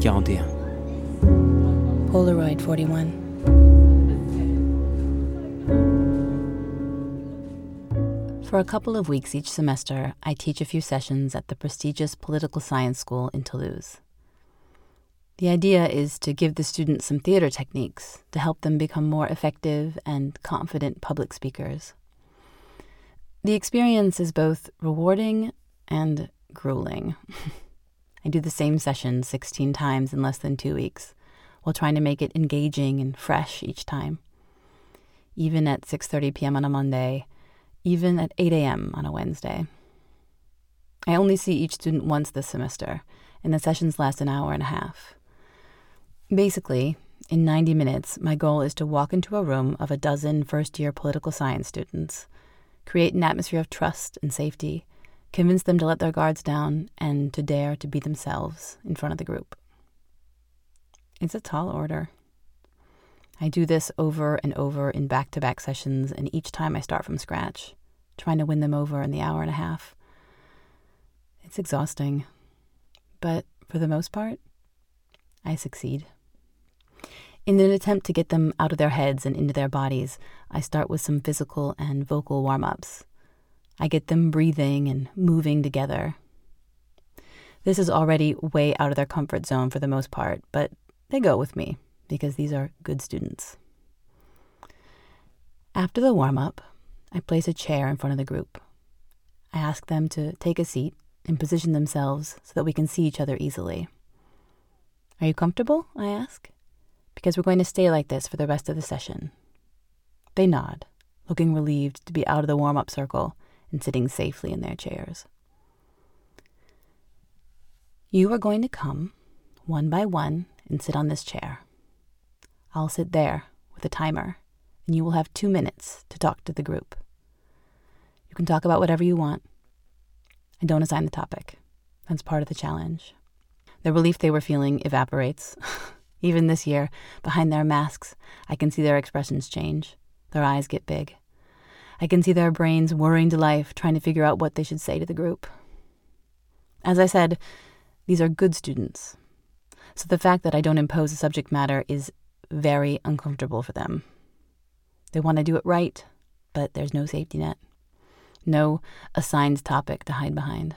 41. Polaroid 41. For a couple of weeks each semester, I teach a few sessions at the prestigious political science school in Toulouse. The idea is to give the students some theater techniques to help them become more effective and confident public speakers. The experience is both rewarding and grueling. I do the same session 16 times in less than two weeks while trying to make it engaging and fresh each time. Even at 6:30 p.m. on a Monday, even at 8 a.m. on a Wednesday. I only see each student once this semester, and the sessions last an hour and a half. Basically, in 90 minutes, my goal is to walk into a room of a dozen first year political science students, create an atmosphere of trust and safety, convince them to let their guards down, and to dare to be themselves in front of the group. It's a tall order. I do this over and over in back to back sessions, and each time I start from scratch, trying to win them over in the hour and a half. It's exhausting, but for the most part, I succeed. In an attempt to get them out of their heads and into their bodies, I start with some physical and vocal warm ups. I get them breathing and moving together. This is already way out of their comfort zone for the most part, but they go with me because these are good students. After the warm up, I place a chair in front of the group. I ask them to take a seat and position themselves so that we can see each other easily. Are you comfortable? I ask. Because we're going to stay like this for the rest of the session. They nod, looking relieved to be out of the warm up circle and sitting safely in their chairs. You are going to come, one by one, and sit on this chair. I'll sit there with a timer, and you will have two minutes to talk to the group. You can talk about whatever you want. I don't assign the topic. That's part of the challenge. The relief they were feeling evaporates. Even this year, behind their masks, I can see their expressions change. Their eyes get big. I can see their brains whirring to life, trying to figure out what they should say to the group. As I said, these are good students. So the fact that I don't impose a subject matter is very uncomfortable for them. They want to do it right, but there's no safety net, no assigned topic to hide behind.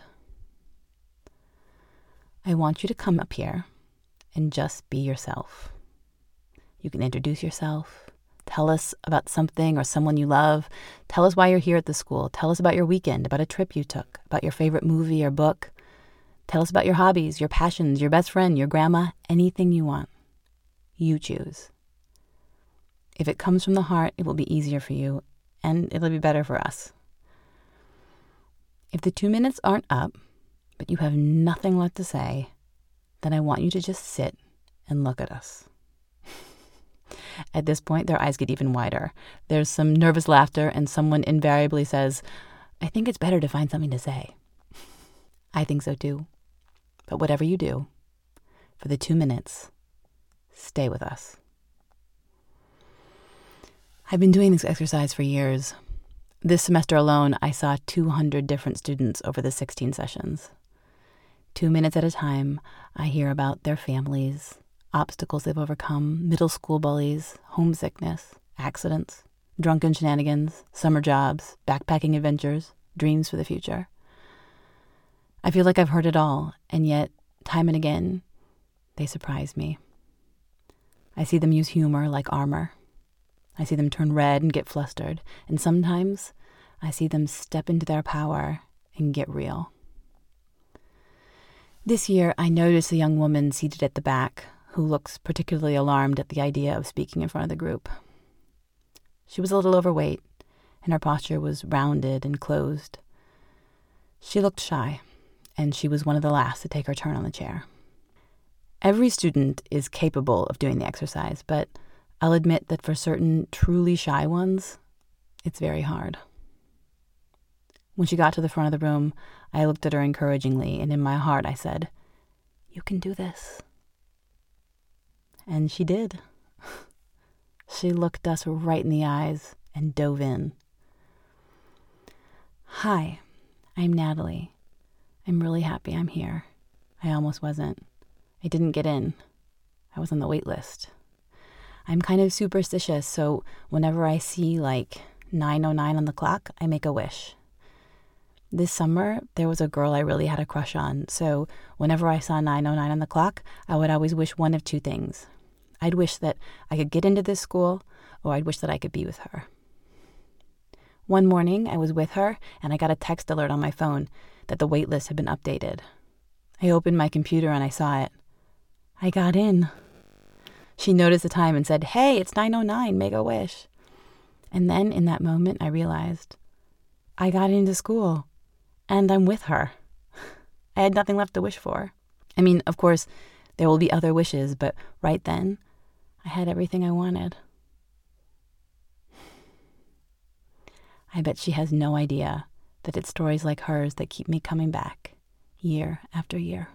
I want you to come up here and just be yourself. You can introduce yourself, tell us about something or someone you love, tell us why you're here at the school, tell us about your weekend, about a trip you took, about your favorite movie or book. Tell us about your hobbies, your passions, your best friend, your grandma, anything you want. You choose. If it comes from the heart, it will be easier for you and it'll be better for us. If the two minutes aren't up, but you have nothing left to say, then I want you to just sit and look at us. At this point, their eyes get even wider. There's some nervous laughter, and someone invariably says, I think it's better to find something to say. I think so too. But whatever you do, for the two minutes, stay with us. I've been doing this exercise for years. This semester alone, I saw 200 different students over the 16 sessions. Two minutes at a time, I hear about their families, obstacles they've overcome, middle school bullies, homesickness, accidents, drunken shenanigans, summer jobs, backpacking adventures, dreams for the future. I feel like I've heard it all, and yet, time and again, they surprise me. I see them use humor like armor. I see them turn red and get flustered, and sometimes I see them step into their power and get real. This year, I notice a young woman seated at the back who looks particularly alarmed at the idea of speaking in front of the group. She was a little overweight, and her posture was rounded and closed. She looked shy, and she was one of the last to take her turn on the chair. Every student is capable of doing the exercise, but I'll admit that for certain truly shy ones, it's very hard. When she got to the front of the room, I looked at her encouragingly, and in my heart I said, You can do this. And she did. she looked us right in the eyes and dove in. Hi, I'm Natalie. I'm really happy I'm here. I almost wasn't. I didn't get in. I was on the wait list. I'm kind of superstitious, so whenever I see like 909 on the clock, I make a wish. This summer, there was a girl I really had a crush on, so whenever I saw 909 on the clock, I would always wish one of two things. I'd wish that I could get into this school, or I'd wish that I could be with her. One morning, I was with her, and I got a text alert on my phone that the wait list had been updated. I opened my computer and I saw it. I got in. She noticed the time and said, Hey, it's 909, make a wish. And then in that moment, I realized I got into school and I'm with her. I had nothing left to wish for. I mean, of course, there will be other wishes, but right then, I had everything I wanted. I bet she has no idea that it's stories like hers that keep me coming back year after year.